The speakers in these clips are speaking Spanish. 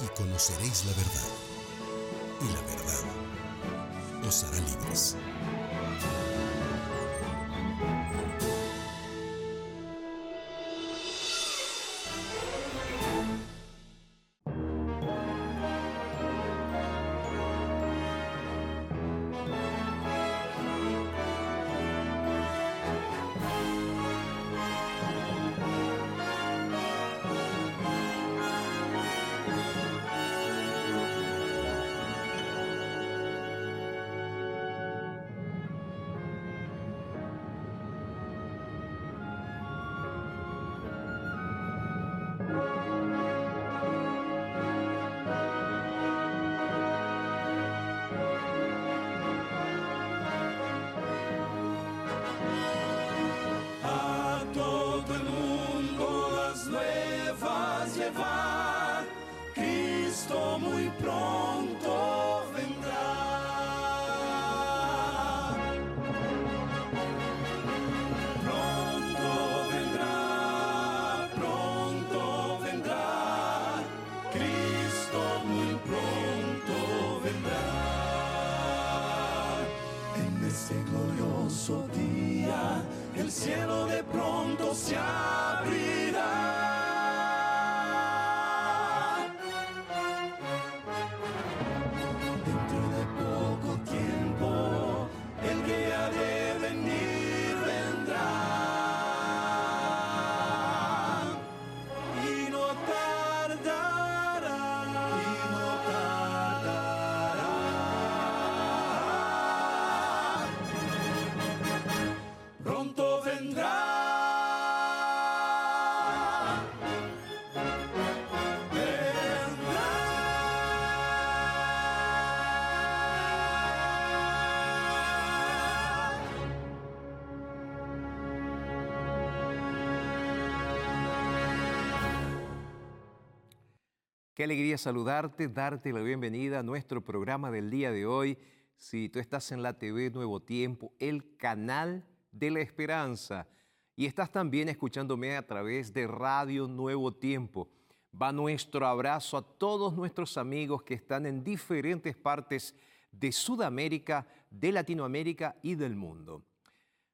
y conoceréis la verdad, y la verdad os hará libres. Qué alegría saludarte, darte la bienvenida a nuestro programa del día de hoy. Si tú estás en la TV Nuevo Tiempo, el canal de la esperanza, y estás también escuchándome a través de Radio Nuevo Tiempo, va nuestro abrazo a todos nuestros amigos que están en diferentes partes de Sudamérica, de Latinoamérica y del mundo.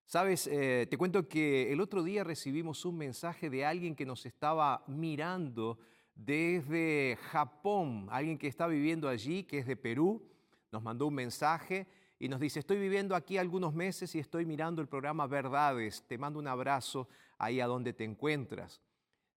Sabes, eh, te cuento que el otro día recibimos un mensaje de alguien que nos estaba mirando desde Japón, alguien que está viviendo allí, que es de Perú, nos mandó un mensaje y nos dice, estoy viviendo aquí algunos meses y estoy mirando el programa Verdades, te mando un abrazo ahí a donde te encuentras.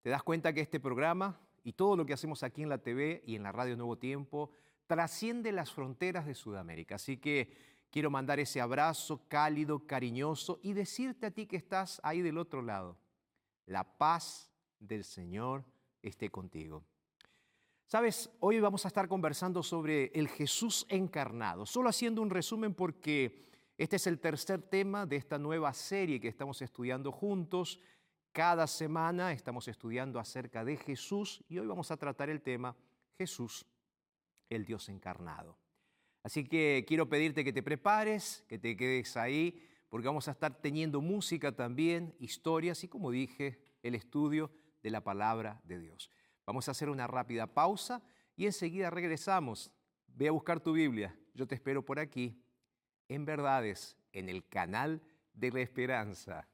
¿Te das cuenta que este programa y todo lo que hacemos aquí en la TV y en la Radio Nuevo Tiempo trasciende las fronteras de Sudamérica? Así que quiero mandar ese abrazo cálido, cariñoso y decirte a ti que estás ahí del otro lado, la paz del Señor esté contigo. Sabes, hoy vamos a estar conversando sobre el Jesús encarnado, solo haciendo un resumen porque este es el tercer tema de esta nueva serie que estamos estudiando juntos. Cada semana estamos estudiando acerca de Jesús y hoy vamos a tratar el tema Jesús, el Dios encarnado. Así que quiero pedirte que te prepares, que te quedes ahí, porque vamos a estar teniendo música también, historias y como dije, el estudio de la palabra de Dios. Vamos a hacer una rápida pausa y enseguida regresamos. Ve a buscar tu Biblia. Yo te espero por aquí, en verdades, en el canal de la esperanza.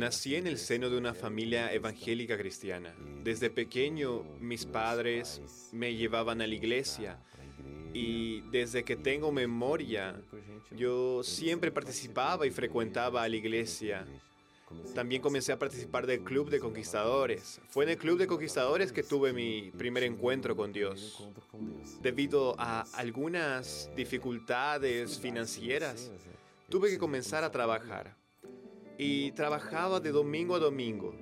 Nací en el seno de una familia evangélica cristiana. Desde pequeño mis padres me llevaban a la iglesia y desde que tengo memoria yo siempre participaba y frecuentaba a la iglesia. También comencé a participar del Club de Conquistadores. Fue en el Club de Conquistadores que tuve mi primer encuentro con Dios. Debido a algunas dificultades financieras, tuve que comenzar a trabajar y trabajaba de domingo a domingo.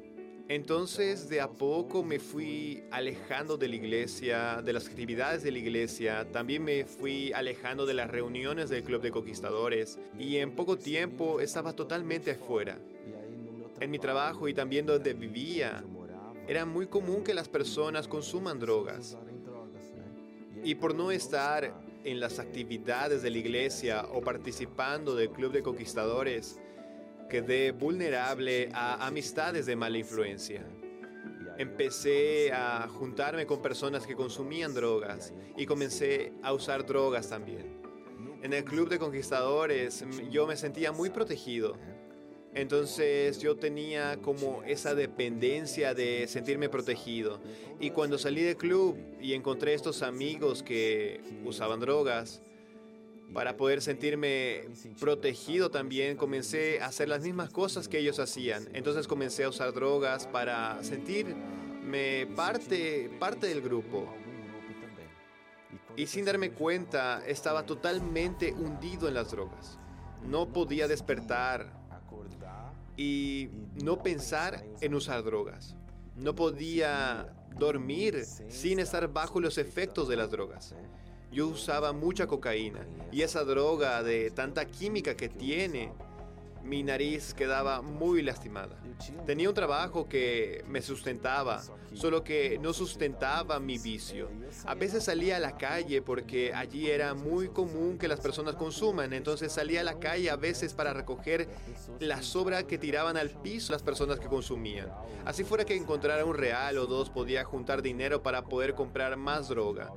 Entonces de a poco me fui alejando de la iglesia, de las actividades de la iglesia, también me fui alejando de las reuniones del Club de Conquistadores y en poco tiempo estaba totalmente afuera. En mi trabajo y también donde vivía, era muy común que las personas consuman drogas. Y por no estar en las actividades de la iglesia o participando del Club de Conquistadores, quedé vulnerable a amistades de mala influencia. Empecé a juntarme con personas que consumían drogas y comencé a usar drogas también. En el club de conquistadores yo me sentía muy protegido. Entonces yo tenía como esa dependencia de sentirme protegido. Y cuando salí del club y encontré estos amigos que usaban drogas, para poder sentirme protegido también, comencé a hacer las mismas cosas que ellos hacían. Entonces comencé a usar drogas para sentirme parte, parte del grupo. Y sin darme cuenta, estaba totalmente hundido en las drogas. No podía despertar y no pensar en usar drogas. No podía dormir sin estar bajo los efectos de las drogas yo usaba mucha cocaína y esa droga de tanta química que tiene, mi nariz quedaba muy lastimada. Tenía un trabajo que me sustentaba, solo que no sustentaba mi vicio. A veces salía a la calle porque allí era muy común que las personas consuman, entonces salía a la calle a veces para recoger la sobra que tiraban al piso las personas que consumían. Así fuera que encontrara un real o dos podía juntar dinero para poder comprar más droga.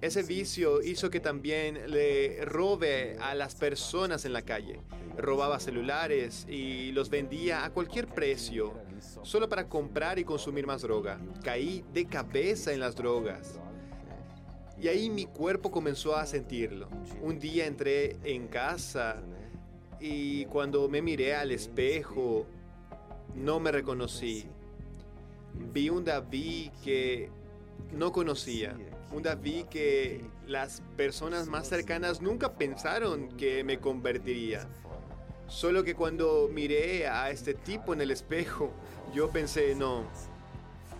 Ese vicio hizo que también le robe a las personas en la calle. Robaba celulares y los vendía a cualquier precio, solo para comprar y consumir más droga. Caí de cabeza en las drogas. Y ahí mi cuerpo comenzó a sentirlo. Un día entré en casa y cuando me miré al espejo, no me reconocí. Vi un David que no conocía un David que las personas más cercanas nunca pensaron que me convertiría. Solo que cuando miré a este tipo en el espejo, yo pensé, no,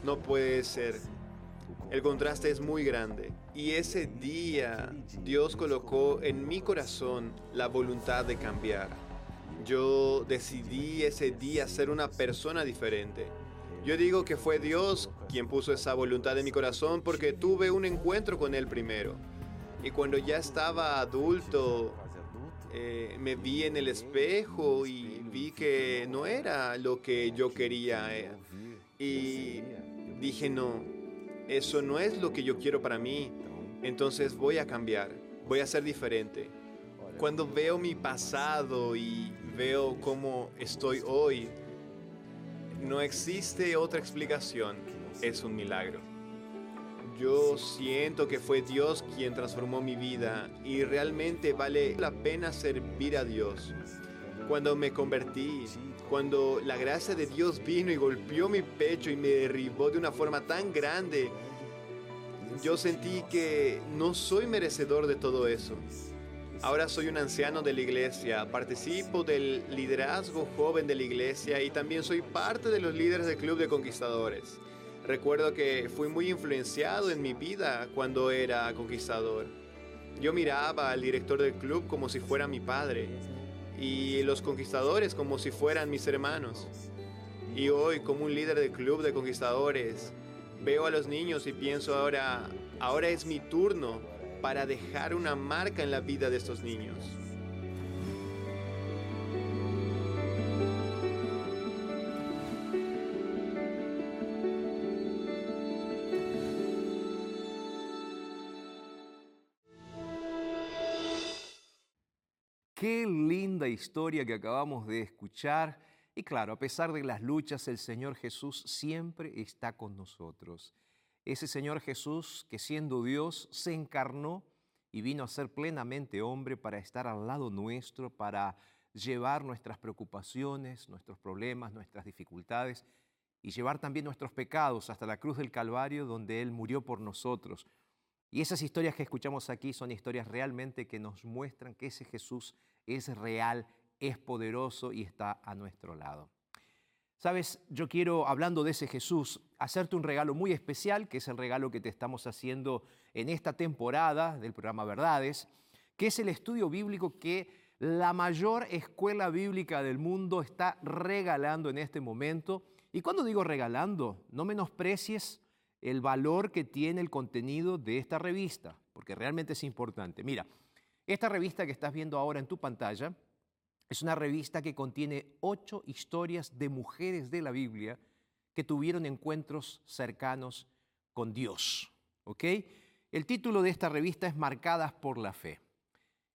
no puede ser. El contraste es muy grande. Y ese día Dios colocó en mi corazón la voluntad de cambiar. Yo decidí ese día ser una persona diferente. Yo digo que fue Dios quien puso esa voluntad en mi corazón porque tuve un encuentro con Él primero. Y cuando ya estaba adulto, eh, me vi en el espejo y vi que no era lo que yo quería. Eh. Y dije, no, eso no es lo que yo quiero para mí. Entonces voy a cambiar, voy a ser diferente. Cuando veo mi pasado y veo cómo estoy hoy, no existe otra explicación, es un milagro. Yo siento que fue Dios quien transformó mi vida y realmente vale la pena servir a Dios. Cuando me convertí, cuando la gracia de Dios vino y golpeó mi pecho y me derribó de una forma tan grande, yo sentí que no soy merecedor de todo eso. Ahora soy un anciano de la iglesia, participo del liderazgo joven de la iglesia y también soy parte de los líderes del Club de Conquistadores. Recuerdo que fui muy influenciado en mi vida cuando era conquistador. Yo miraba al director del club como si fuera mi padre y los conquistadores como si fueran mis hermanos. Y hoy como un líder del club de conquistadores veo a los niños y pienso ahora, ahora es mi turno para dejar una marca en la vida de estos niños. Qué linda historia que acabamos de escuchar. Y claro, a pesar de las luchas, el Señor Jesús siempre está con nosotros. Ese Señor Jesús que siendo Dios se encarnó y vino a ser plenamente hombre para estar al lado nuestro, para llevar nuestras preocupaciones, nuestros problemas, nuestras dificultades y llevar también nuestros pecados hasta la cruz del Calvario donde Él murió por nosotros. Y esas historias que escuchamos aquí son historias realmente que nos muestran que ese Jesús es real, es poderoso y está a nuestro lado. Sabes, yo quiero, hablando de ese Jesús, hacerte un regalo muy especial, que es el regalo que te estamos haciendo en esta temporada del programa Verdades, que es el estudio bíblico que la mayor escuela bíblica del mundo está regalando en este momento. Y cuando digo regalando, no menosprecies el valor que tiene el contenido de esta revista, porque realmente es importante. Mira, esta revista que estás viendo ahora en tu pantalla es una revista que contiene ocho historias de mujeres de la Biblia que tuvieron encuentros cercanos con Dios. ¿Ok? El título de esta revista es Marcadas por la Fe.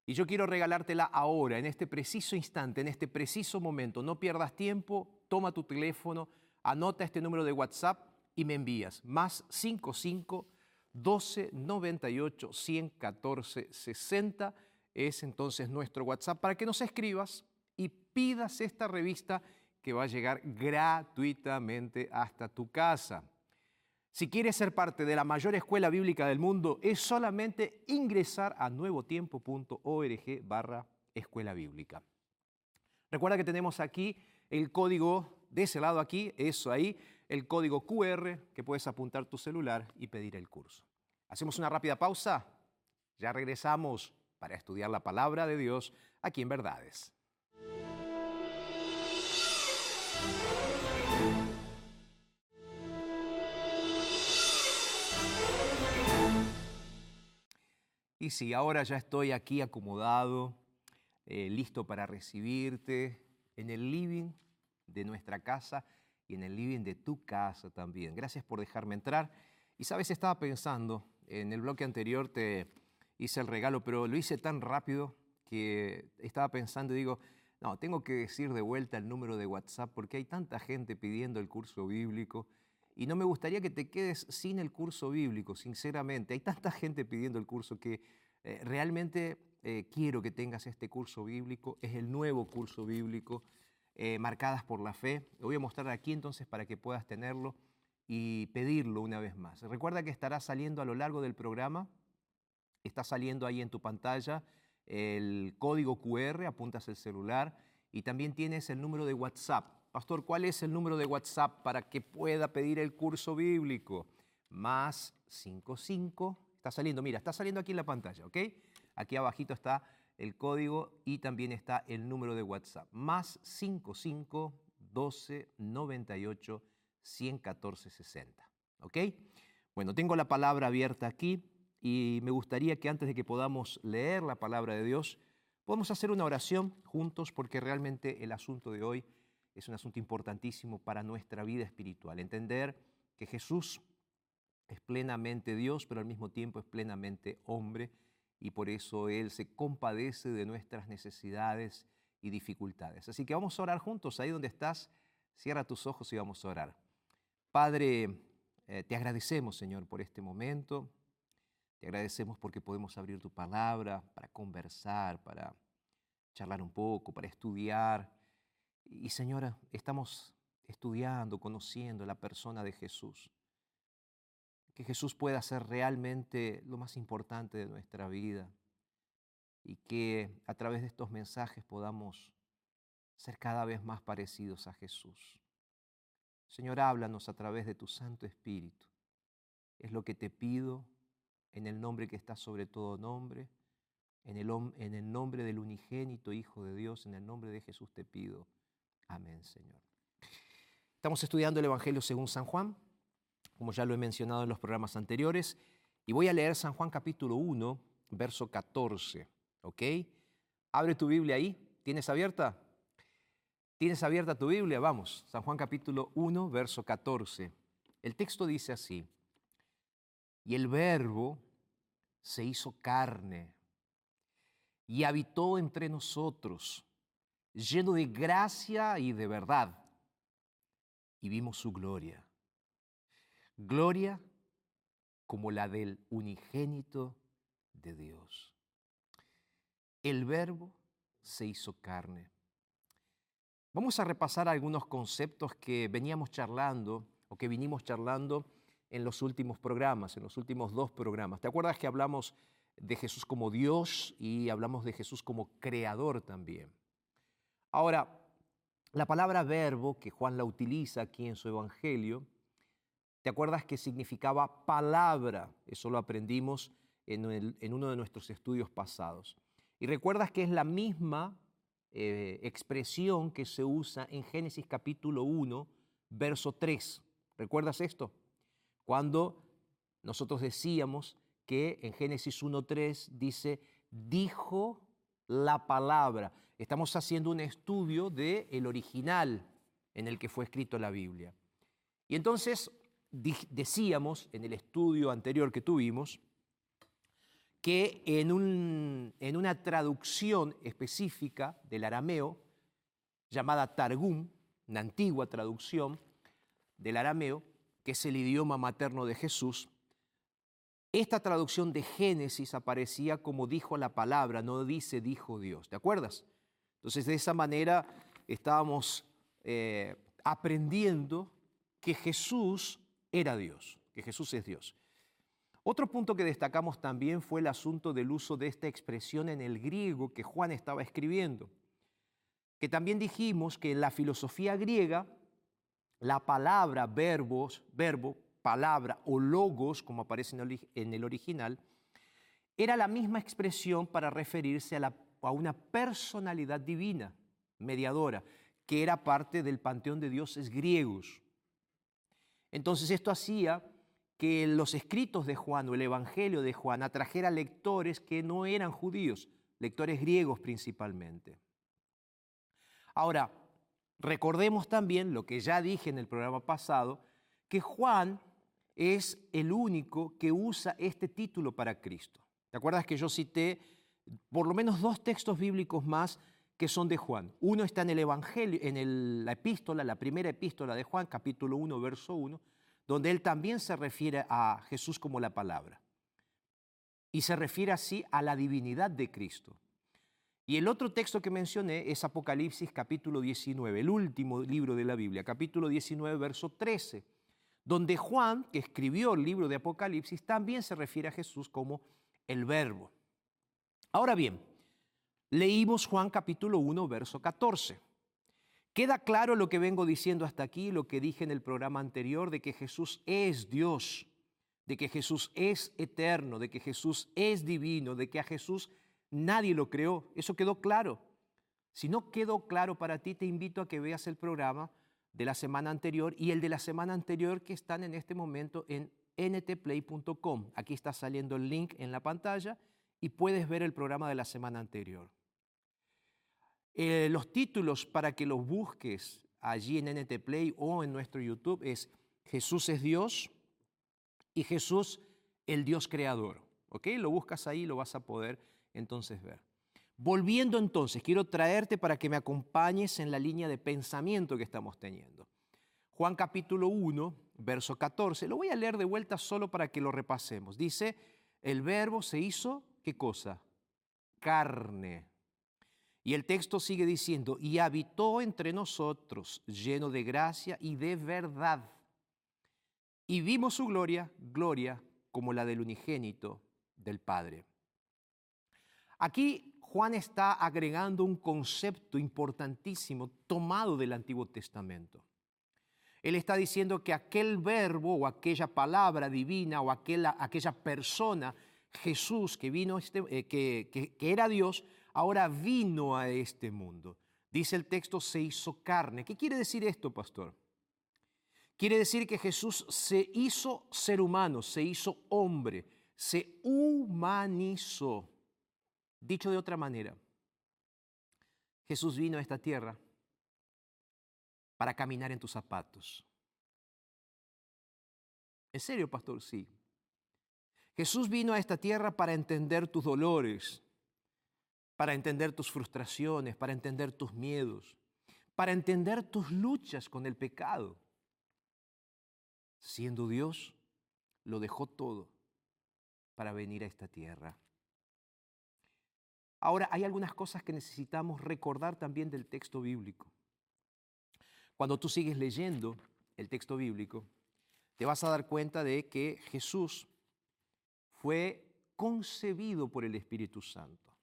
Y yo quiero regalártela ahora, en este preciso instante, en este preciso momento. No pierdas tiempo, toma tu teléfono, anota este número de WhatsApp y me envías más 55 12 98 114 60 es entonces nuestro WhatsApp para que nos escribas y pidas esta revista que va a llegar gratuitamente hasta tu casa. Si quieres ser parte de la mayor escuela bíblica del mundo, es solamente ingresar a nuevotiempo.org barra escuela bíblica. Recuerda que tenemos aquí el código de ese lado aquí, eso ahí, el código QR que puedes apuntar tu celular y pedir el curso. Hacemos una rápida pausa, ya regresamos para estudiar la palabra de Dios aquí en Verdades. Y si ahora ya estoy aquí acomodado, eh, listo para recibirte en el living de nuestra casa y en el living de tu casa también. Gracias por dejarme entrar. Y sabes, estaba pensando, en el bloque anterior te hice el regalo, pero lo hice tan rápido que estaba pensando y digo, no, tengo que decir de vuelta el número de WhatsApp porque hay tanta gente pidiendo el curso bíblico y no me gustaría que te quedes sin el curso bíblico, sinceramente. Hay tanta gente pidiendo el curso que eh, realmente eh, quiero que tengas este curso bíblico. Es el nuevo curso bíblico, eh, marcadas por la fe. Lo voy a mostrar aquí entonces para que puedas tenerlo y pedirlo una vez más. Recuerda que estará saliendo a lo largo del programa. Está saliendo ahí en tu pantalla el código QR, apuntas el celular y también tienes el número de WhatsApp. Pastor, ¿cuál es el número de WhatsApp para que pueda pedir el curso bíblico? Más 55, está saliendo, mira, está saliendo aquí en la pantalla, ¿ok? Aquí abajito está el código y también está el número de WhatsApp. Más 55 12 98 114 60, ¿ok? Bueno, tengo la palabra abierta aquí y me gustaría que antes de que podamos leer la palabra de Dios, podamos hacer una oración juntos porque realmente el asunto de hoy es un asunto importantísimo para nuestra vida espiritual. Entender que Jesús es plenamente Dios, pero al mismo tiempo es plenamente hombre y por eso Él se compadece de nuestras necesidades y dificultades. Así que vamos a orar juntos ahí donde estás. Cierra tus ojos y vamos a orar. Padre, eh, te agradecemos, Señor, por este momento. Te agradecemos porque podemos abrir tu palabra para conversar, para charlar un poco, para estudiar. Y Señora, estamos estudiando, conociendo la persona de Jesús. Que Jesús pueda ser realmente lo más importante de nuestra vida y que a través de estos mensajes podamos ser cada vez más parecidos a Jesús. Señor, háblanos a través de tu Santo Espíritu. Es lo que te pido en el nombre que está sobre todo nombre, en el, en el nombre del unigénito Hijo de Dios, en el nombre de Jesús te pido. Amén, Señor. Estamos estudiando el Evangelio según San Juan, como ya lo he mencionado en los programas anteriores, y voy a leer San Juan capítulo 1, verso 14, ¿ok? Abre tu Biblia ahí, ¿tienes abierta? ¿Tienes abierta tu Biblia? Vamos, San Juan capítulo 1, verso 14. El texto dice así, y el verbo se hizo carne y habitó entre nosotros, lleno de gracia y de verdad y vimos su gloria. Gloria como la del unigénito de Dios. El verbo se hizo carne. Vamos a repasar algunos conceptos que veníamos charlando o que vinimos charlando en los últimos programas, en los últimos dos programas. ¿Te acuerdas que hablamos de Jesús como Dios y hablamos de Jesús como creador también? Ahora, la palabra verbo que Juan la utiliza aquí en su Evangelio, ¿te acuerdas que significaba palabra? Eso lo aprendimos en, uno de nuestros estudios pasados. Y recuerdas que es la misma eh, expresión que se usa en Génesis capítulo 1, verso 3. ¿Recuerdas esto? Cuando nosotros decíamos que en Génesis 1.3 dice, dijo la palabra. Estamos haciendo un estudio del el original en el que fue escrito la Biblia. Y entonces decíamos en el estudio anterior que tuvimos que en, un, en una traducción específica del arameo, llamada Targum, una antigua traducción del arameo, que es el idioma materno de Jesús, esta traducción de Génesis aparecía como dijo la palabra, no dice dijo Dios. ¿Te acuerdas? Entonces, de esa manera estábamos eh, aprendiendo que Jesús era Dios, que Jesús es Dios. Otro punto que destacamos también fue el asunto del uso de esta expresión en el griego que Juan estaba escribiendo. Que también dijimos que en la filosofía griega la palabra verbos, verbo palabra o logos, como aparece en el original, era la misma expresión para referirse a, a una personalidad divina, mediadora, que era parte del panteón de dioses griegos. Entonces esto hacía que los escritos de Juan o el Evangelio de Juan atrajera lectores que no eran judíos, lectores griegos principalmente. Ahora, recordemos también lo que ya dije en el programa pasado, que Juan es el único que usa este título para Cristo. ¿Te acuerdas que yo cité por lo menos dos textos bíblicos más que son de Juan? Uno está en el Evangelio, en la epístola, la primera epístola de Juan, capítulo 1, verso 1, donde él también se refiere a Jesús como la palabra. Y se refiere así a la divinidad de Cristo. Y el otro texto que mencioné es Apocalipsis capítulo 19, el último libro de la Biblia, capítulo 19, verso 13 donde Juan, que escribió el libro de Apocalipsis, también se refiere a Jesús como el verbo. Ahora bien, leímos Juan capítulo 1, verso 14. Queda claro lo que vengo diciendo hasta aquí, lo que dije en el programa anterior, de que Jesús es Dios, de que Jesús es eterno, de que Jesús es divino, de que a Jesús nadie lo creó. Eso quedó claro. Si no quedó claro para ti, te invito a que veas el programa de la semana anterior y el de la semana anterior que están en este momento en ntplay.com. Aquí está saliendo el link en la pantalla y puedes ver el programa de la semana anterior. Eh, los títulos para que los busques allí en NTPlay o en nuestro YouTube es Jesús es Dios y Jesús el Dios creador. ¿Ok? Lo buscas ahí lo vas a poder entonces ver. Volviendo entonces, quiero traerte para que me acompañes en la línea de pensamiento que estamos teniendo. Juan capítulo 1, verso 14. Lo voy a leer de vuelta solo para que lo repasemos. Dice, el verbo se hizo, ¿qué cosa? Carne. Y el texto sigue diciendo, y habitó entre nosotros, lleno de gracia y de verdad. Y vimos su gloria, gloria como la del unigénito del Padre. Aquí Juan está agregando un concepto importantísimo tomado del Antiguo Testamento. Él está diciendo que aquel verbo o aquella palabra divina o aquella, aquella persona, Jesús, que, vino este, eh, que, que era Dios, ahora vino a este mundo. Dice el texto, se hizo carne. ¿Qué quiere decir esto, pastor? Quiere decir que Jesús se hizo ser humano, se hizo hombre, se humanizó. Dicho de otra manera, Jesús vino a esta tierra para caminar en tus zapatos. ¿En serio, pastor? Sí. Jesús vino a esta tierra para entender tus dolores, para entender tus frustraciones, para entender tus miedos, para entender tus luchas con el pecado. Siendo Dios, lo dejó todo para venir a esta tierra. Ahora, hay algunas cosas que necesitamos recordar también del texto bíblico. Cuando tú sigues leyendo el texto bíblico, te vas a dar cuenta de que Jesús fue concebido por el Espíritu Santo.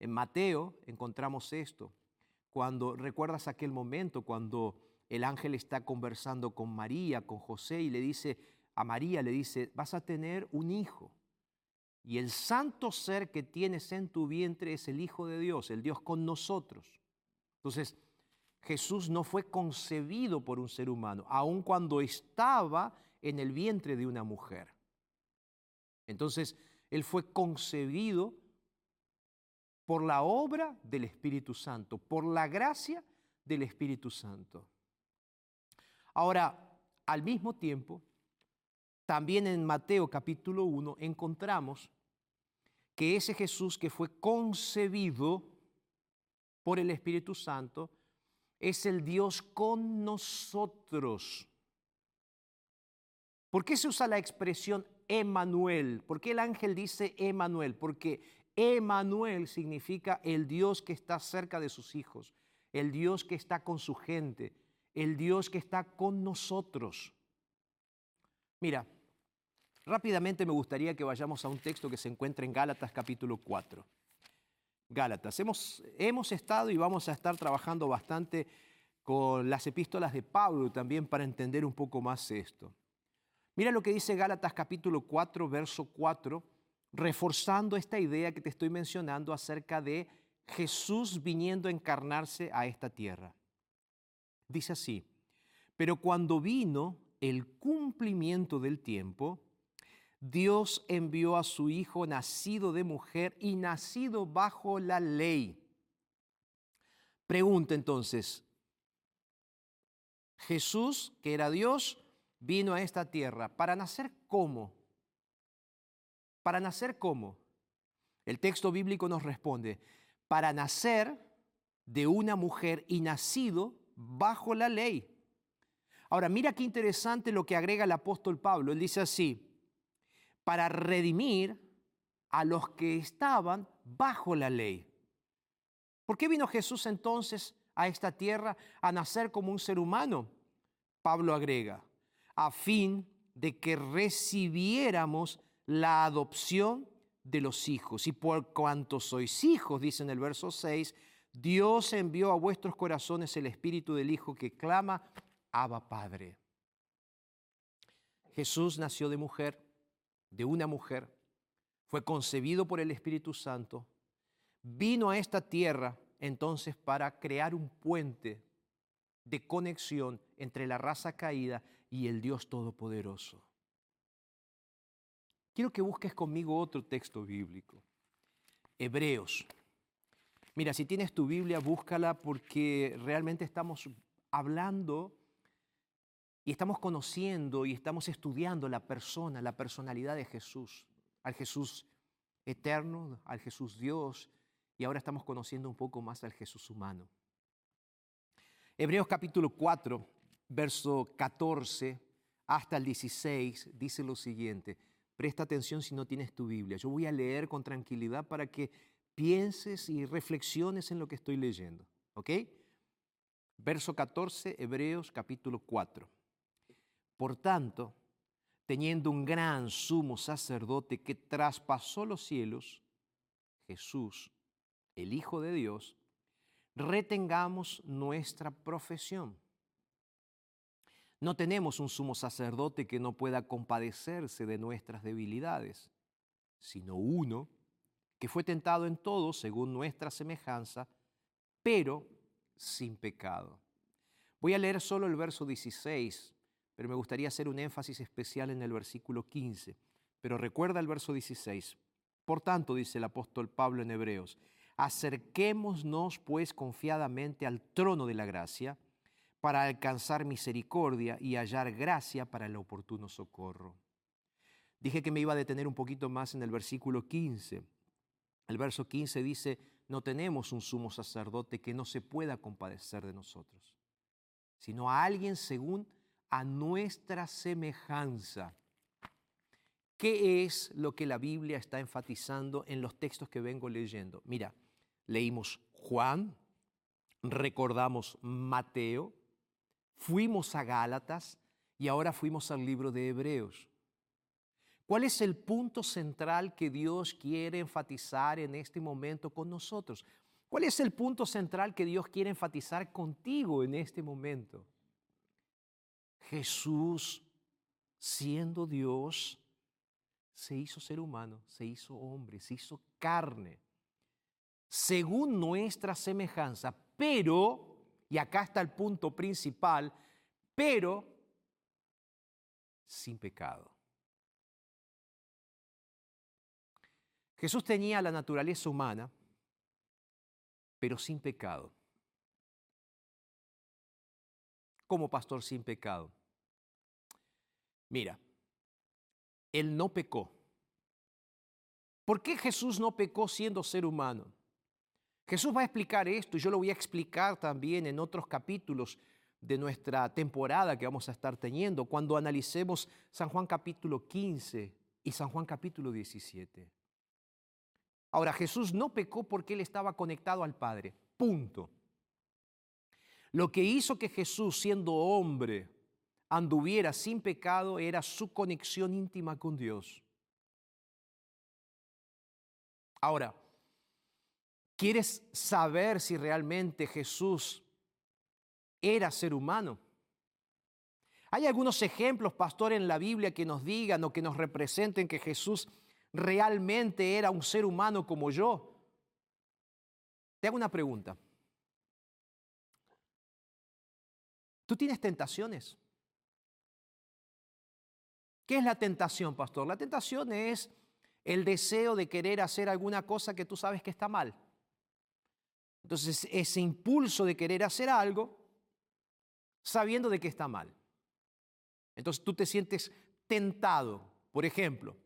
En Mateo encontramos esto, cuando recuerdas aquel momento cuando el ángel está conversando con María, con José, y le dice a María, le dice, vas a tener un hijo. Y el santo ser que tienes en tu vientre es el Hijo de Dios, el Dios con nosotros. Entonces, Jesús no fue concebido por un ser humano, aun cuando estaba en el vientre de una mujer. Entonces, Él fue concebido por la obra del Espíritu Santo, por la gracia del Espíritu Santo. Ahora, al mismo tiempo, también en Mateo capítulo 1 encontramos que ese Jesús que fue concebido por el Espíritu Santo es el Dios con nosotros. ¿Por qué se usa la expresión Emanuel? ¿Por qué el ángel dice Emanuel? Porque Emanuel significa el Dios que está cerca de sus hijos, el Dios que está con su gente, el Dios que está con nosotros. Mira, rápidamente me gustaría que vayamos a un texto que se encuentra en Gálatas capítulo 4. Gálatas, hemos, hemos estado y vamos a estar trabajando bastante con las epístolas de Pablo también para entender un poco más esto. Mira lo que dice Gálatas capítulo 4, verso 4, reforzando esta idea que te estoy mencionando acerca de Jesús viniendo a encarnarse a esta tierra. Dice así, pero cuando vino el cumplimiento del tiempo, Dios envió a su Hijo nacido de mujer y nacido bajo la ley. Pregunta entonces, Jesús, que era Dios, vino a esta tierra para nacer cómo? Para nacer cómo? El texto bíblico nos responde, para nacer de una mujer y nacido bajo la ley. Ahora, mira qué interesante lo que agrega el apóstol Pablo. Él dice así, para redimir a los que estaban bajo la ley. ¿Por qué vino Jesús entonces a esta tierra a nacer como un ser humano? Pablo agrega, a fin de que recibiéramos la adopción de los hijos. Y por cuanto sois hijos, dice en el verso 6, Dios envió a vuestros corazones el espíritu del Hijo que clama, Abba Padre. Jesús nació de mujer, de una mujer, fue concebido por el Espíritu Santo, vino a esta tierra entonces para crear un puente de conexión entre la raza caída y el Dios Todopoderoso. Quiero que busques conmigo otro texto bíblico. Hebreos Mira, si tienes tu Biblia, búscala porque realmente estamos hablando y estamos conociendo y estamos estudiando la persona, la personalidad de Jesús, al Jesús eterno, al Jesús Dios, y ahora estamos conociendo un poco más al Jesús humano. Hebreos capítulo 4, verso 14 hasta el 16, dice lo siguiente. Presta atención si no tienes tu Biblia. Yo voy a leer con tranquilidad para que pienses y reflexiones en lo que estoy leyendo. ¿Ok? Verso 14, Hebreos capítulo 4. Por tanto, teniendo un gran sumo sacerdote que traspasó los cielos, Jesús, el Hijo de Dios, retengamos nuestra profesión. No tenemos un sumo sacerdote que no pueda compadecerse de nuestras debilidades, sino uno que fue tentado en todo según nuestra semejanza, pero sin pecado. Voy a leer solo el verso 16, pero me gustaría hacer un énfasis especial en el versículo 15. Pero recuerda el verso 16. Por tanto, dice el apóstol Pablo en Hebreos, acerquémonos pues confiadamente al trono de la gracia para alcanzar misericordia y hallar gracia para el oportuno socorro. Dije que me iba a detener un poquito más en el versículo 15. El verso 15 dice, no tenemos un sumo sacerdote que no se pueda compadecer de nosotros, sino a alguien según a nuestra semejanza. ¿Qué es lo que la Biblia está enfatizando en los textos que vengo leyendo? Mira, leímos Juan, recordamos Mateo, fuimos a Gálatas y ahora fuimos al libro de Hebreos. ¿Cuál es el punto central que Dios quiere enfatizar en este momento con nosotros? ¿Cuál es el punto central que Dios quiere enfatizar contigo en este momento? Jesús, siendo Dios, se hizo ser humano, se hizo hombre, se hizo carne, según nuestra semejanza, pero, y acá está el punto principal, pero sin pecado. Jesús tenía la naturaleza humana, pero sin pecado. Como pastor sin pecado. Mira, Él no pecó. ¿Por qué Jesús no pecó siendo ser humano? Jesús va a explicar esto y yo lo voy a explicar también en otros capítulos de nuestra temporada que vamos a estar teniendo cuando analicemos San Juan capítulo 15 y San Juan capítulo 17. Ahora, Jesús no pecó porque él estaba conectado al Padre. Punto. Lo que hizo que Jesús, siendo hombre, anduviera sin pecado era su conexión íntima con Dios. Ahora, ¿quieres saber si realmente Jesús era ser humano? Hay algunos ejemplos, pastor, en la Biblia que nos digan o que nos representen que Jesús realmente era un ser humano como yo? Te hago una pregunta. ¿Tú tienes tentaciones? ¿Qué es la tentación, pastor? La tentación es el deseo de querer hacer alguna cosa que tú sabes que está mal. Entonces, ese impulso de querer hacer algo sabiendo de que está mal. Entonces tú te sientes tentado. Por ejemplo,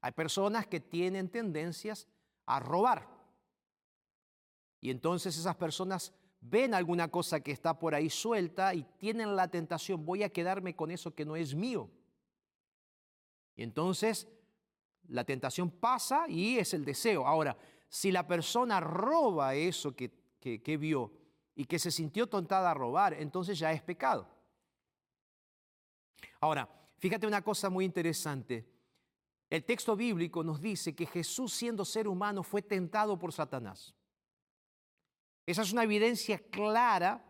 hay personas que tienen tendencias a robar. Y entonces esas personas ven alguna cosa que está por ahí suelta y tienen la tentación, voy a quedarme con eso que no es mío. Y entonces la tentación pasa y es el deseo. Ahora, si la persona roba eso que, que, vio y que se sintió tontada a robar, entonces ya es pecado. Ahora, fíjate una cosa muy interesante. El texto bíblico nos dice que Jesús siendo ser humano fue tentado por Satanás. Esa es una evidencia clara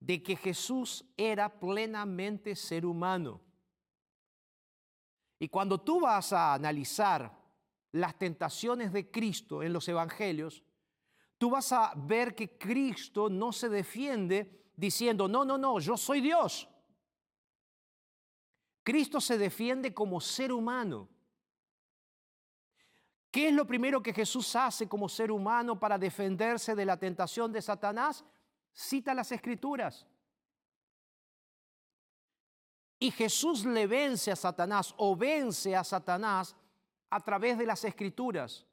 de que Jesús era plenamente ser humano. Y cuando tú vas a analizar las tentaciones de Cristo en los evangelios, tú vas a ver que Cristo no se defiende diciendo, no, no, no, yo soy Dios. Cristo se defiende como ser humano. ¿Qué es lo primero que Jesús hace como ser humano para defenderse de la tentación de Satanás? Cita las escrituras. Y Jesús le vence a Satanás o vence a Satanás a través de las escrituras.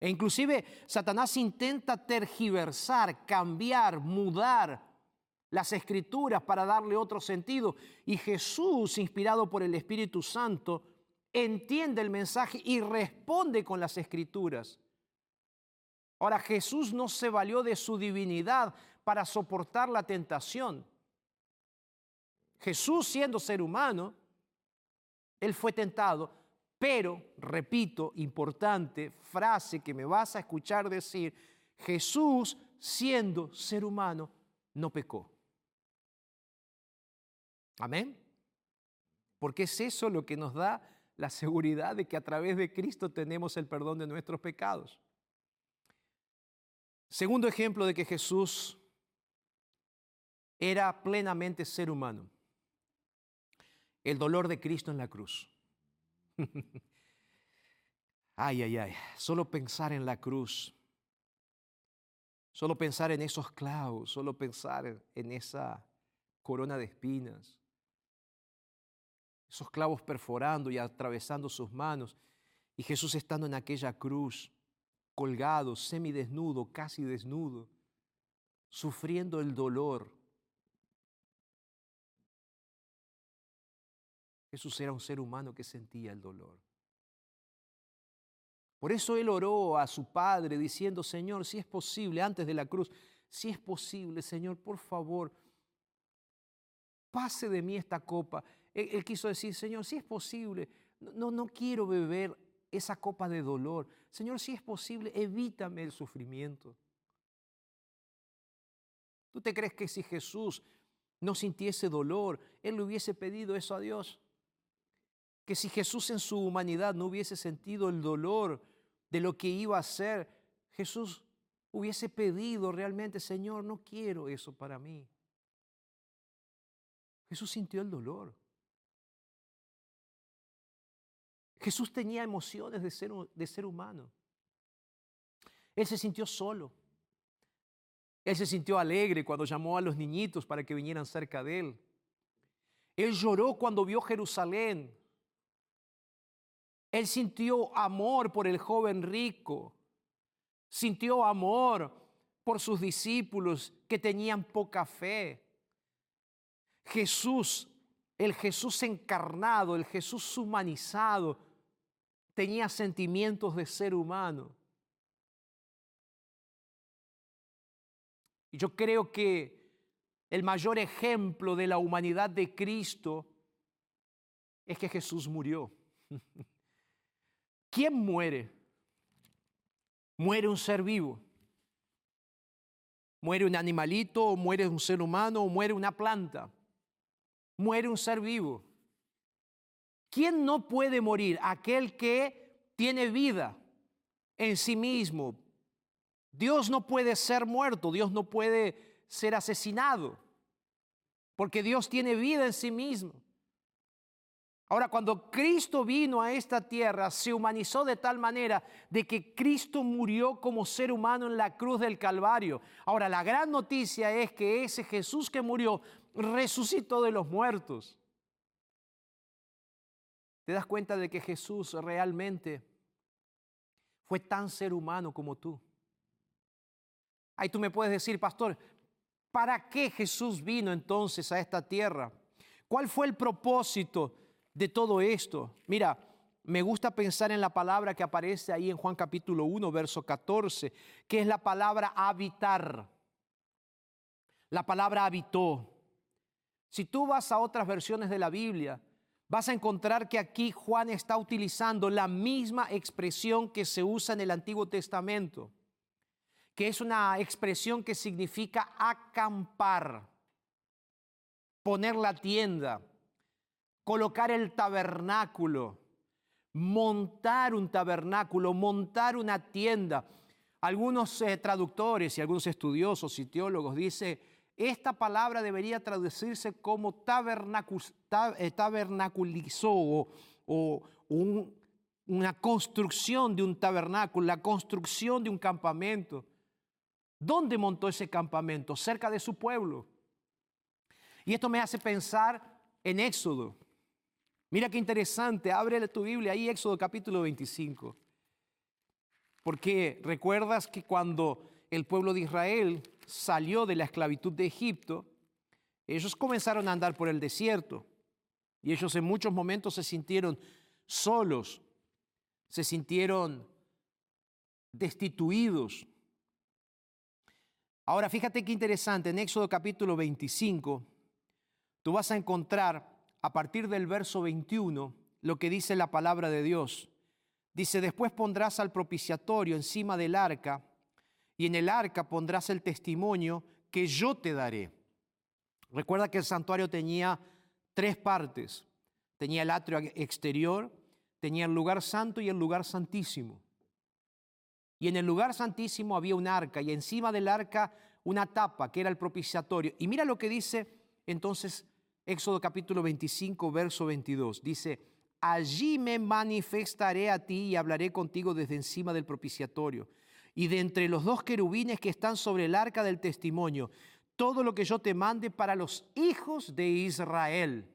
E inclusive Satanás intenta tergiversar, cambiar, mudar las escrituras para darle otro sentido. Y Jesús, inspirado por el Espíritu Santo, entiende el mensaje y responde con las escrituras. Ahora, Jesús no se valió de su divinidad para soportar la tentación. Jesús siendo ser humano, él fue tentado, pero, repito, importante frase que me vas a escuchar decir, Jesús siendo ser humano no pecó. Amén. Porque es eso lo que nos da la seguridad de que a través de Cristo tenemos el perdón de nuestros pecados. Segundo ejemplo de que Jesús era plenamente ser humano. El dolor de Cristo en la cruz. ay, ay, ay. Solo pensar en la cruz. Solo pensar en esos clavos. Solo pensar en esa corona de espinas esos clavos perforando y atravesando sus manos, y Jesús estando en aquella cruz, colgado, semidesnudo, casi desnudo, sufriendo el dolor. Jesús era un ser humano que sentía el dolor. Por eso él oró a su Padre diciendo, Señor, si es posible, antes de la cruz, si es posible, Señor, por favor, pase de mí esta copa. Él, quiso decir, Señor, si es posible, no, no quiero beber esa copa de dolor. Señor, si es posible, evítame el sufrimiento. ¿Tú te crees que si Jesús no sintiese dolor, Él le hubiese pedido eso a Dios? Que si Jesús en su humanidad no hubiese sentido el dolor de lo que iba a hacer, Jesús hubiese pedido realmente, Señor, no quiero eso para mí. Jesús sintió el dolor. Jesús tenía emociones de ser, de ser humano. Él se sintió solo. Él se sintió alegre cuando llamó a los niñitos para que vinieran cerca de él. Él lloró cuando vio Jerusalén. Él sintió amor por el joven rico. Sintió amor por sus discípulos que tenían poca fe. Jesús, el Jesús encarnado, el Jesús humanizado, tenía sentimientos de ser humano. Y yo creo que el mayor ejemplo de la humanidad de Cristo es que Jesús murió. ¿Quién muere? Muere un ser vivo. Muere un animalito, o muere un ser humano, o muere una planta. Muere un ser vivo. ¿Quién no puede morir? Aquel que tiene vida en sí mismo. Dios no puede ser muerto, Dios no puede ser asesinado, porque Dios tiene vida en sí mismo. Ahora, cuando Cristo vino a esta tierra, se humanizó de tal manera de que Cristo murió como ser humano en la cruz del Calvario. Ahora, la gran noticia es que ese Jesús que murió resucitó de los muertos te das cuenta de que Jesús realmente fue tan ser humano como tú. Ahí tú me puedes decir, pastor, ¿para qué Jesús vino entonces a esta tierra? ¿Cuál fue el propósito de todo esto? Mira, me gusta pensar en la palabra que aparece ahí en Juan capítulo 1, verso 14, que es la palabra habitar. La palabra habitó. Si tú vas a otras versiones de la Biblia, vas a encontrar que aquí Juan está utilizando la misma expresión que se usa en el Antiguo Testamento, que es una expresión que significa acampar, poner la tienda, colocar el tabernáculo, montar un tabernáculo, montar una tienda. Algunos eh, traductores y algunos estudiosos y teólogos dicen esta palabra debería traducirse como eh, tabernaculizó o, una construcción de un tabernáculo, la construcción de un campamento. ¿Dónde montó ese campamento? Cerca de su pueblo. Y esto me hace pensar en Éxodo. Mira qué interesante, abre tu Biblia ahí, Éxodo capítulo 25. Porque recuerdas que cuando el pueblo de Israel salió de la esclavitud de Egipto, Ellos comenzaron a andar por el desierto y ellos en muchos momentos se sintieron solos, se sintieron destituidos. Ahora, fíjate qué interesante, en Éxodo capítulo 25, tú vas a encontrar a partir del verso 21 lo que dice la palabra de Dios. Dice, después pondrás al propiciatorio encima del arca y en el arca pondrás el testimonio que yo te daré. Recuerda que el santuario tenía tres partes. Tenía el atrio exterior, tenía el lugar santo y el lugar santísimo. Y en el lugar santísimo había un arca y encima del arca una tapa que era el propiciatorio. Y mira lo que dice entonces Éxodo capítulo 25, verso 22. Dice, allí me manifestaré a ti y hablaré contigo desde encima del propiciatorio. Y de entre los dos querubines que están sobre el arca del testimonio, todo lo que yo te mande para los hijos de Israel.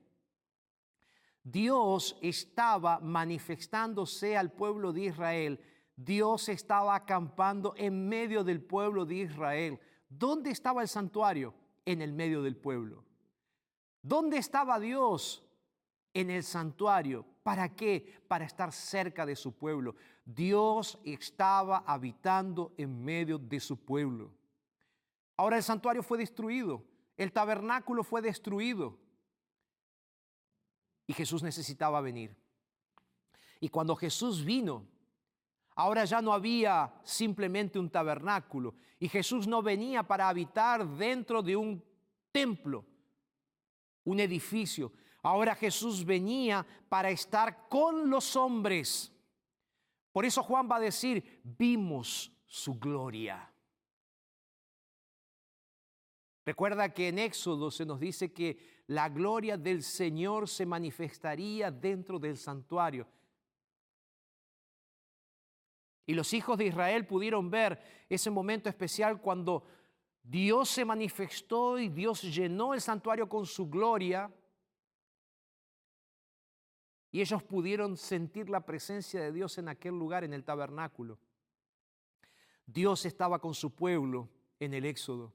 Dios estaba manifestándose al pueblo de Israel. Dios estaba acampando en medio del pueblo de Israel. ¿Dónde estaba el santuario? En el medio del pueblo. ¿Dónde estaba Dios? En el santuario. ¿Para qué? Para estar cerca de su pueblo. Dios estaba habitando en medio de su pueblo. Ahora el santuario fue destruido, el tabernáculo fue destruido y Jesús necesitaba venir. Y cuando Jesús vino, ahora ya no había simplemente un tabernáculo y Jesús no venía para habitar dentro de un templo, un edificio. Ahora Jesús venía para estar con los hombres. Por eso Juan va a decir, vimos su gloria. Recuerda que en Éxodo se nos dice que la gloria del Señor se manifestaría dentro del santuario. Y los hijos de Israel pudieron ver ese momento especial cuando Dios se manifestó y Dios llenó el santuario con su gloria. Y ellos pudieron sentir la presencia de Dios en aquel lugar, en el tabernáculo. Dios estaba con su pueblo en el Éxodo.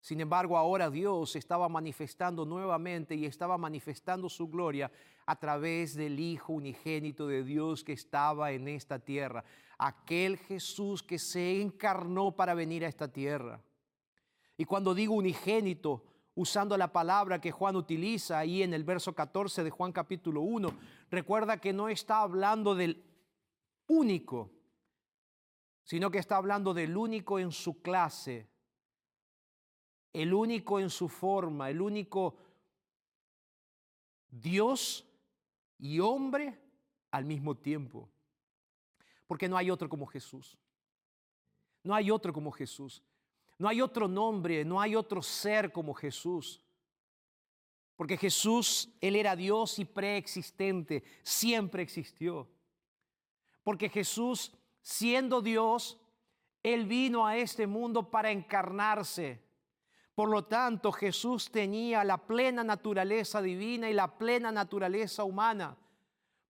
Sin embargo, ahora Dios estaba manifestando nuevamente y estaba manifestando su gloria a través del Hijo unigénito de Dios que estaba en esta tierra. Aquel Jesús que se encarnó para venir a esta tierra. Y cuando digo unigénito, usando la palabra que Juan utiliza ahí en el verso 14 de Juan capítulo 1, recuerda que no está hablando del único, sino que está hablando del único en su clase, el único en su forma, el único Dios y hombre al mismo tiempo. Porque no hay otro como Jesús. No hay otro como Jesús. No hay otro nombre, no hay otro ser como Jesús. Porque Jesús, Él era Dios y preexistente, siempre existió. Porque Jesús, siendo Dios, Él vino a este mundo para encarnarse por lo tanto, Jesús tenía la plena naturaleza divina y la plena naturaleza humana.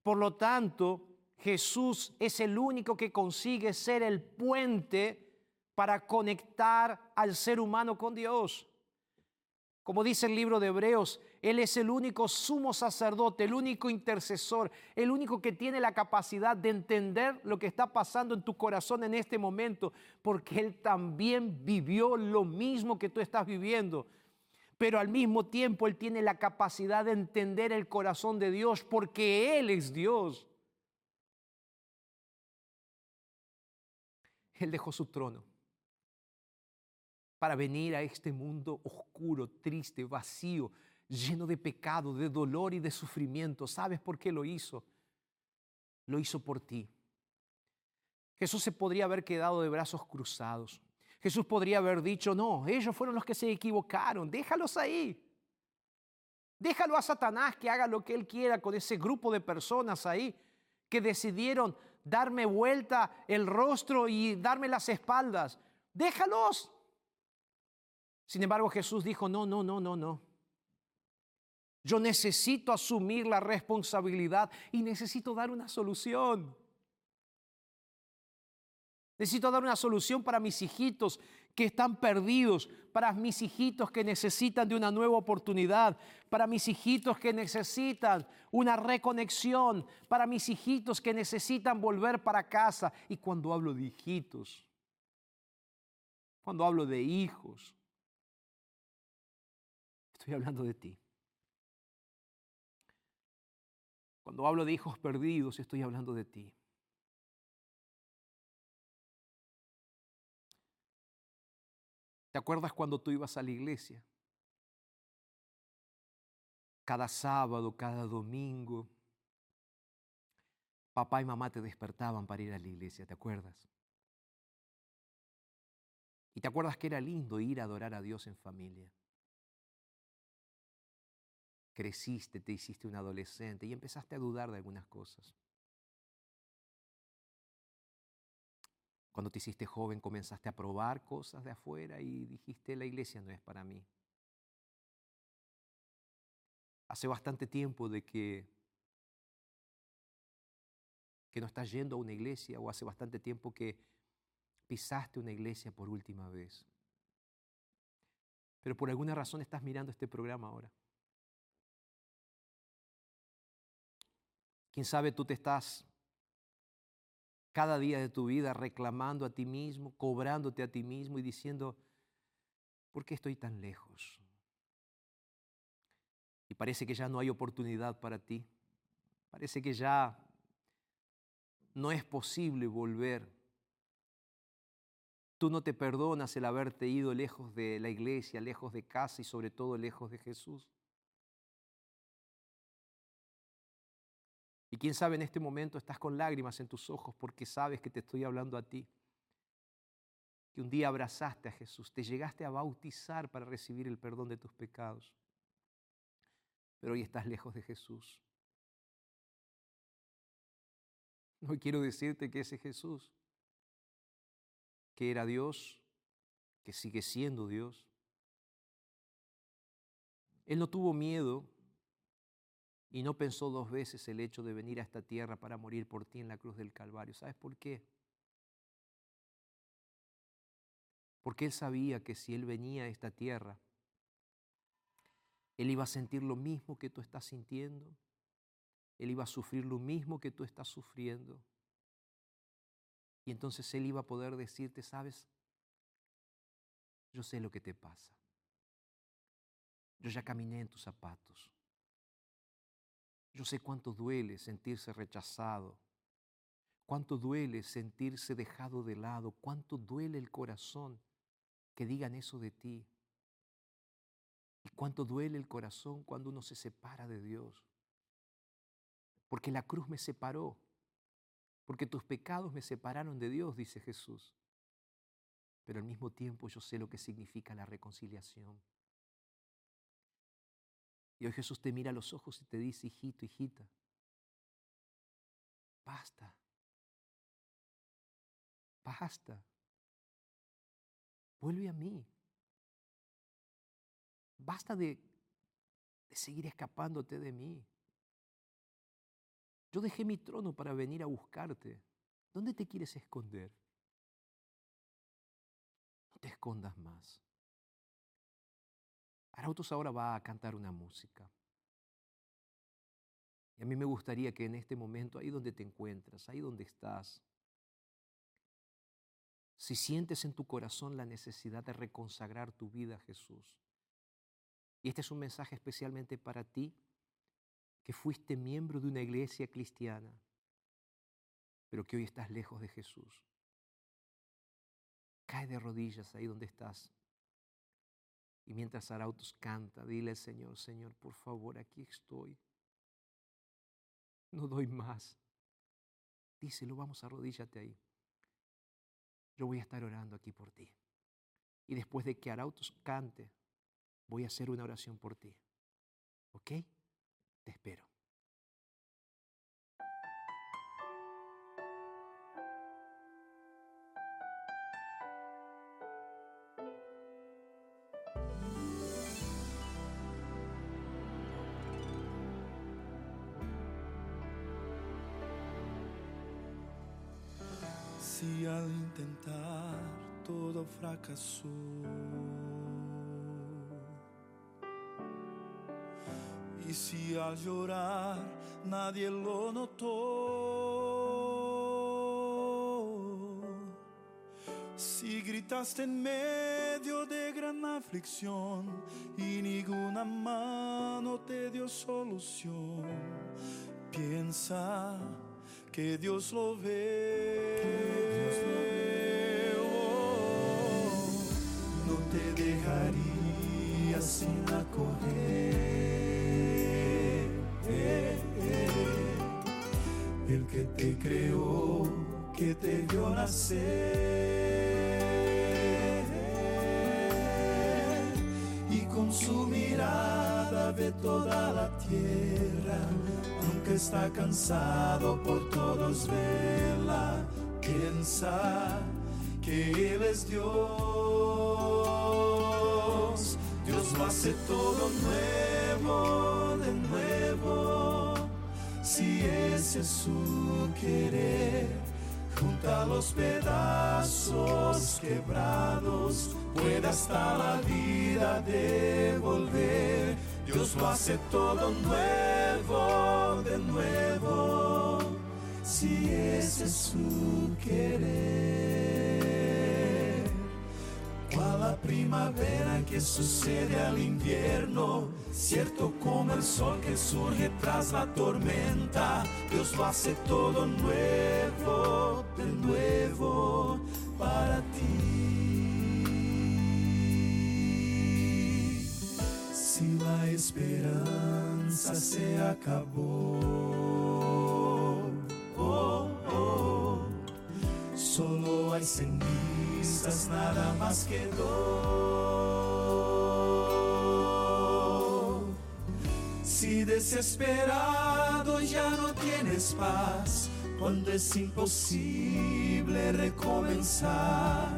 Por lo tanto, Jesús es el único que consigue ser el puente para conectar al ser humano con Dios. Como dice el libro de Hebreos, Él es el único sumo sacerdote, el único intercesor, el único que tiene la capacidad de entender lo que está pasando en tu corazón en este momento, porque Él también vivió lo mismo que tú estás viviendo. Pero al mismo tiempo Él tiene la capacidad de entender el corazón de Dios, porque Él es Dios. Él dejó su trono para venir a este mundo oscuro, triste, vacío, lleno de pecado, de dolor y de sufrimiento. ¿Sabes por qué lo hizo? Lo hizo por ti. Jesús se podría haber quedado de brazos cruzados. Jesús podría haber dicho, no, ellos fueron los que se equivocaron, déjalos ahí. Déjalo a Satanás que haga lo que él quiera con ese grupo de personas ahí que decidieron darme vuelta el rostro y darme las espaldas. Déjalos. Sin embargo, Jesús dijo, no, no, no, no, no. Yo necesito asumir la responsabilidad y necesito dar una solución. Necesito dar una solución para mis hijitos que están perdidos, para mis hijitos que necesitan de una nueva oportunidad, para mis hijitos que necesitan una reconexión, para mis hijitos que necesitan volver para casa. Y cuando hablo de hijitos, cuando hablo de hijos, estoy hablando de ti. Cuando hablo de hijos perdidos, estoy hablando de ti. ¿Te acuerdas cuando tú ibas a la iglesia? Cada sábado, cada domingo, papá y mamá te despertaban para ir a la iglesia, ¿te acuerdas? Y te acuerdas que era lindo ir a adorar a Dios en familia. Creciste, te hiciste un adolescente y empezaste a dudar de algunas cosas. Cuando te hiciste joven comenzaste a probar cosas de afuera y dijiste, la iglesia no es para mí. Hace bastante tiempo de que, no estás yendo a una iglesia o hace bastante tiempo que pisaste una iglesia por última vez. Pero por alguna razón estás mirando este programa ahora. Quién sabe tú te estás cada día de tu vida reclamando a ti mismo, cobrándote a ti mismo y diciendo, ¿por qué estoy tan lejos? Y parece que ya no hay oportunidad para ti. Parece que ya no es posible volver. Tú no te perdonas el haberte ido lejos de la iglesia, lejos de casa y sobre todo lejos de Jesús. Y quién sabe en este momento estás con lágrimas en tus ojos porque sabes que te estoy hablando a ti. Que un día abrazaste a Jesús, te llegaste a bautizar para recibir el perdón de tus pecados. Pero hoy estás lejos de Jesús. No quiero decirte que ese Jesús, que era Dios, que sigue siendo Dios, Él no tuvo miedo y no pensó dos veces el hecho de venir a esta tierra para morir por ti en la cruz del Calvario. ¿Sabes por qué? Porque él sabía que si él venía a esta tierra, él iba a sentir lo mismo que tú estás sintiendo, él iba a sufrir lo mismo que tú estás sufriendo. Y entonces él iba a poder decirte, sabes, yo sé lo que te pasa. Yo ya caminé en tus zapatos. Yo sé cuánto duele sentirse rechazado, cuánto duele sentirse dejado de lado, cuánto duele el corazón que digan eso de ti. Y cuánto duele el corazón cuando uno se separa de Dios. Porque la cruz me separó, porque tus pecados me separaron de Dios, dice Jesús. Pero al mismo tiempo yo sé lo que significa la reconciliación. Y hoy Jesús te mira a los ojos y te dice, hijito, hijita, basta, basta, vuelve a mí. Basta de, de seguir escapándote de mí. Yo dejé mi trono para venir a buscarte. ¿Dónde te quieres esconder? No te escondas más. Arautos ahora va a cantar una música. Y a mí me gustaría que en este momento, ahí donde te encuentras, ahí donde estás, si sientes en tu corazón la necesidad de reconsagrar tu vida a Jesús, y este es un mensaje especialmente para ti, que fuiste miembro de una iglesia cristiana, pero que hoy estás lejos de Jesús. Cae de rodillas ahí donde estás y mientras Arautos canta, dile Señor, Señor, por favor, aquí estoy. No doy más. Díselo, vamos, arrodíllate ahí. Yo voy a estar orando aquí por ti. Y después de que Arautos cante, voy a hacer una oración por ti. ¿Ok? Te espero. Intentar todo fracasó. Y si al llorar nadie lo notó, si gritaste en medio de gran aflicción y ninguna mano te dio solución, piensa que Dios lo ve. Oh, no te dejaría sin correr. El que te creó, que te vio nacer y con su mirada ve toda la tierra está cansado por todos verla, piensa que Él es Dios. Dios lo hace todo nuevo, de nuevo, si ese es su querer. Junta los pedazos quebrados, puede hasta la vida devolver Dios lo hace todo nuevo, de nuevo, si ese es su querer. Cual la primavera que sucede al invierno, cierto como el sol que surge tras la tormenta, Dios lo hace todo nuevo, de nuevo, para ti. Si la esperanza se acabó. Oh, oh, solo hay cenizas, nada más quedó. Si desesperado ya no tienes paz, cuando es imposible recomenzar,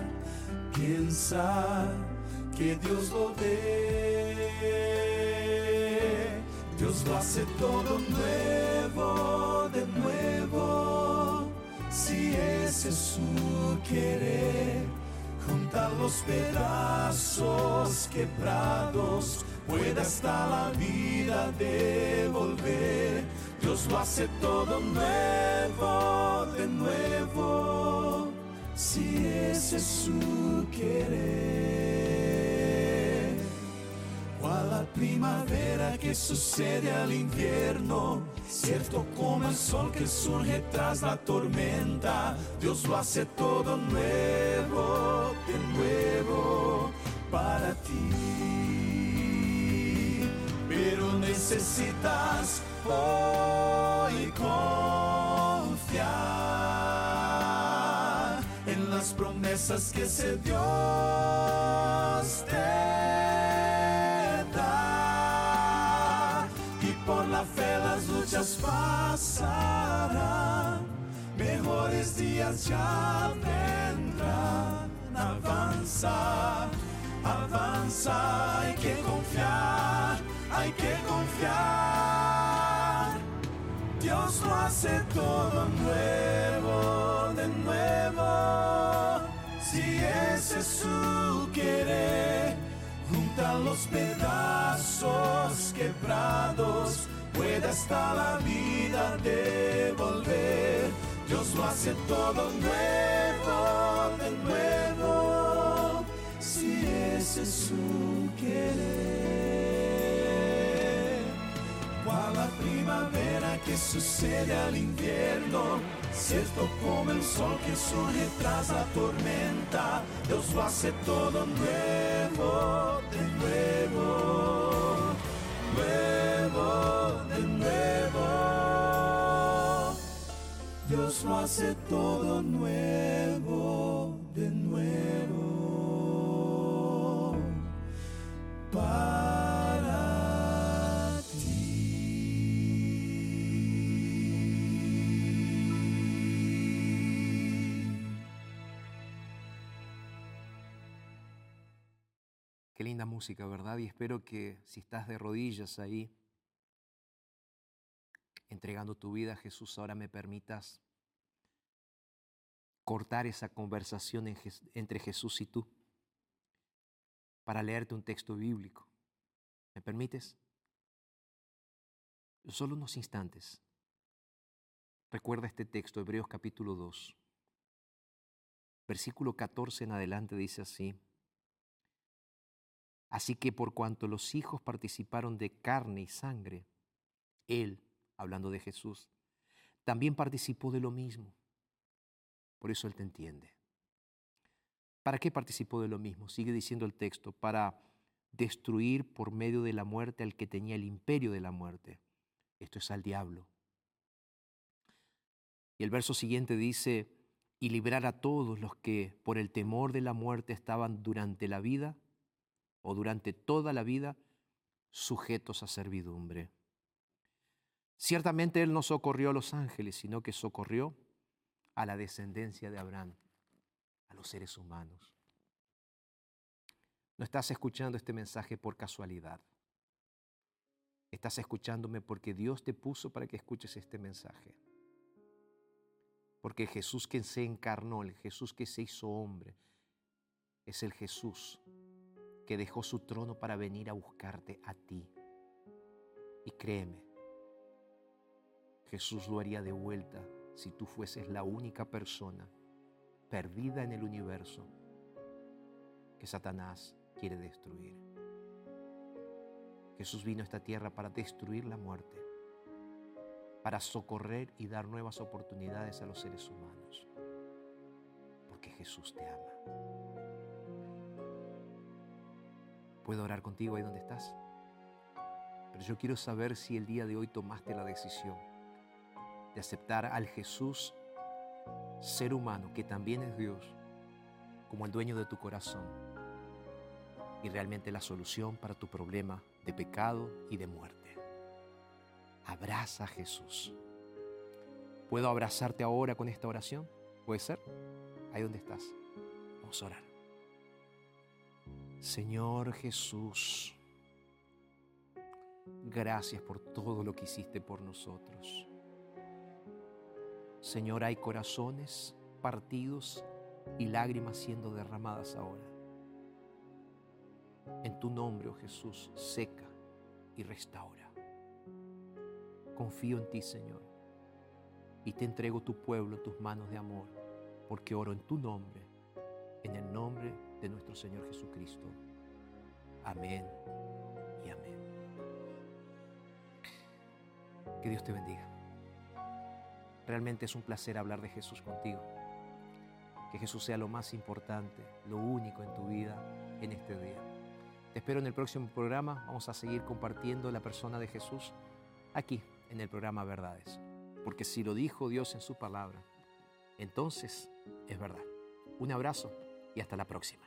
piensa que Dios lo ve. Dios lo hace todo nuevo, de nuevo, si ese es su querer. Junta los pedazos quebrados, puede hasta la vida devolver. Dios lo hace todo nuevo, de nuevo, si ese es su querer. Cual la primavera que sucede al invierno, cierto como el sol que surge tras la tormenta, Dios lo hace todo nuevo, de nuevo, para ti. Pero necesitas hoy confiar en las promesas que ese Dios te las luchas pasarán, mejores días ya vendrán. Avanza, avanza, hay que confiar, hay que confiar. Dios lo hace todo nuevo, de nuevo. Si ese es su querer, junta los pedazos quebrados, puede hasta la vida devolver. Dios lo hace todo nuevo, de nuevo. Si ese es su querer cual la primavera que sucede al invierno, cierto como el sol que surge tras la tormenta, Dios lo hace todo nuevo, de nuevo, nuevo, Lo hace todo nuevo, de nuevo. Para ti. Qué linda música, ¿verdad? Y espero que si estás de rodillas ahí, entregando tu vida a Jesús, ahora me permitas cortar esa conversación entre Jesús y tú para leerte un texto bíblico. ¿Me permites? Solo unos instantes. Recuerda este texto, Hebreos capítulo 2. Versículo 14 en adelante dice así. Así que por cuanto los hijos participaron de carne y sangre, Él, hablando de Jesús, también participó de lo mismo. Por eso Él te entiende. ¿Para qué participó de lo mismo? Sigue diciendo el texto, para destruir por medio de la muerte al que tenía el imperio de la muerte. Esto es al diablo. Y el verso siguiente dice, y librar a todos los que por el temor de la muerte estaban durante la vida o durante toda la vida sujetos a servidumbre. Ciertamente Él no socorrió a los ángeles, sino que socorrió a la descendencia de Abraham, a los seres humanos. No estás escuchando este mensaje por casualidad. Estás escuchándome porque Dios te puso para que escuches este mensaje. Porque Jesús que se encarnó, el Jesús que se hizo hombre, es el Jesús que dejó su trono para venir a buscarte a ti. Y créeme, Jesús lo haría de vuelta si tú fueses la única persona perdida en el universo que Satanás quiere destruir. Jesús vino a esta tierra para destruir la muerte, para socorrer y dar nuevas oportunidades a los seres humanos, porque Jesús te ama. ¿Puedo orar contigo ahí donde estás? Pero yo quiero saber si el día de hoy tomaste la decisión de aceptar al Jesús, ser humano, que también es Dios, como el dueño de tu corazón y realmente la solución para tu problema de pecado y de muerte. Abraza a Jesús. ¿Puedo abrazarte ahora con esta oración? ¿Puede ser? Ahí donde estás. Vamos a orar. Señor Jesús, gracias por todo lo que hiciste por nosotros. Señor, hay corazones partidos y lágrimas siendo derramadas ahora. En tu nombre, oh Jesús, seca y restaura. Confío en ti, Señor, y te entrego tu pueblo en tus manos de amor, porque oro en tu nombre, en el nombre de nuestro Señor Jesucristo. Amén y amén. Que Dios te bendiga. Realmente es un placer hablar de Jesús contigo. Que Jesús sea lo más importante, lo único en tu vida en este día. Te espero en el próximo programa. Vamos a seguir compartiendo la persona de Jesús aquí en el programa Verdades. Porque si lo dijo Dios en su palabra, entonces es verdad. Un abrazo y hasta la próxima.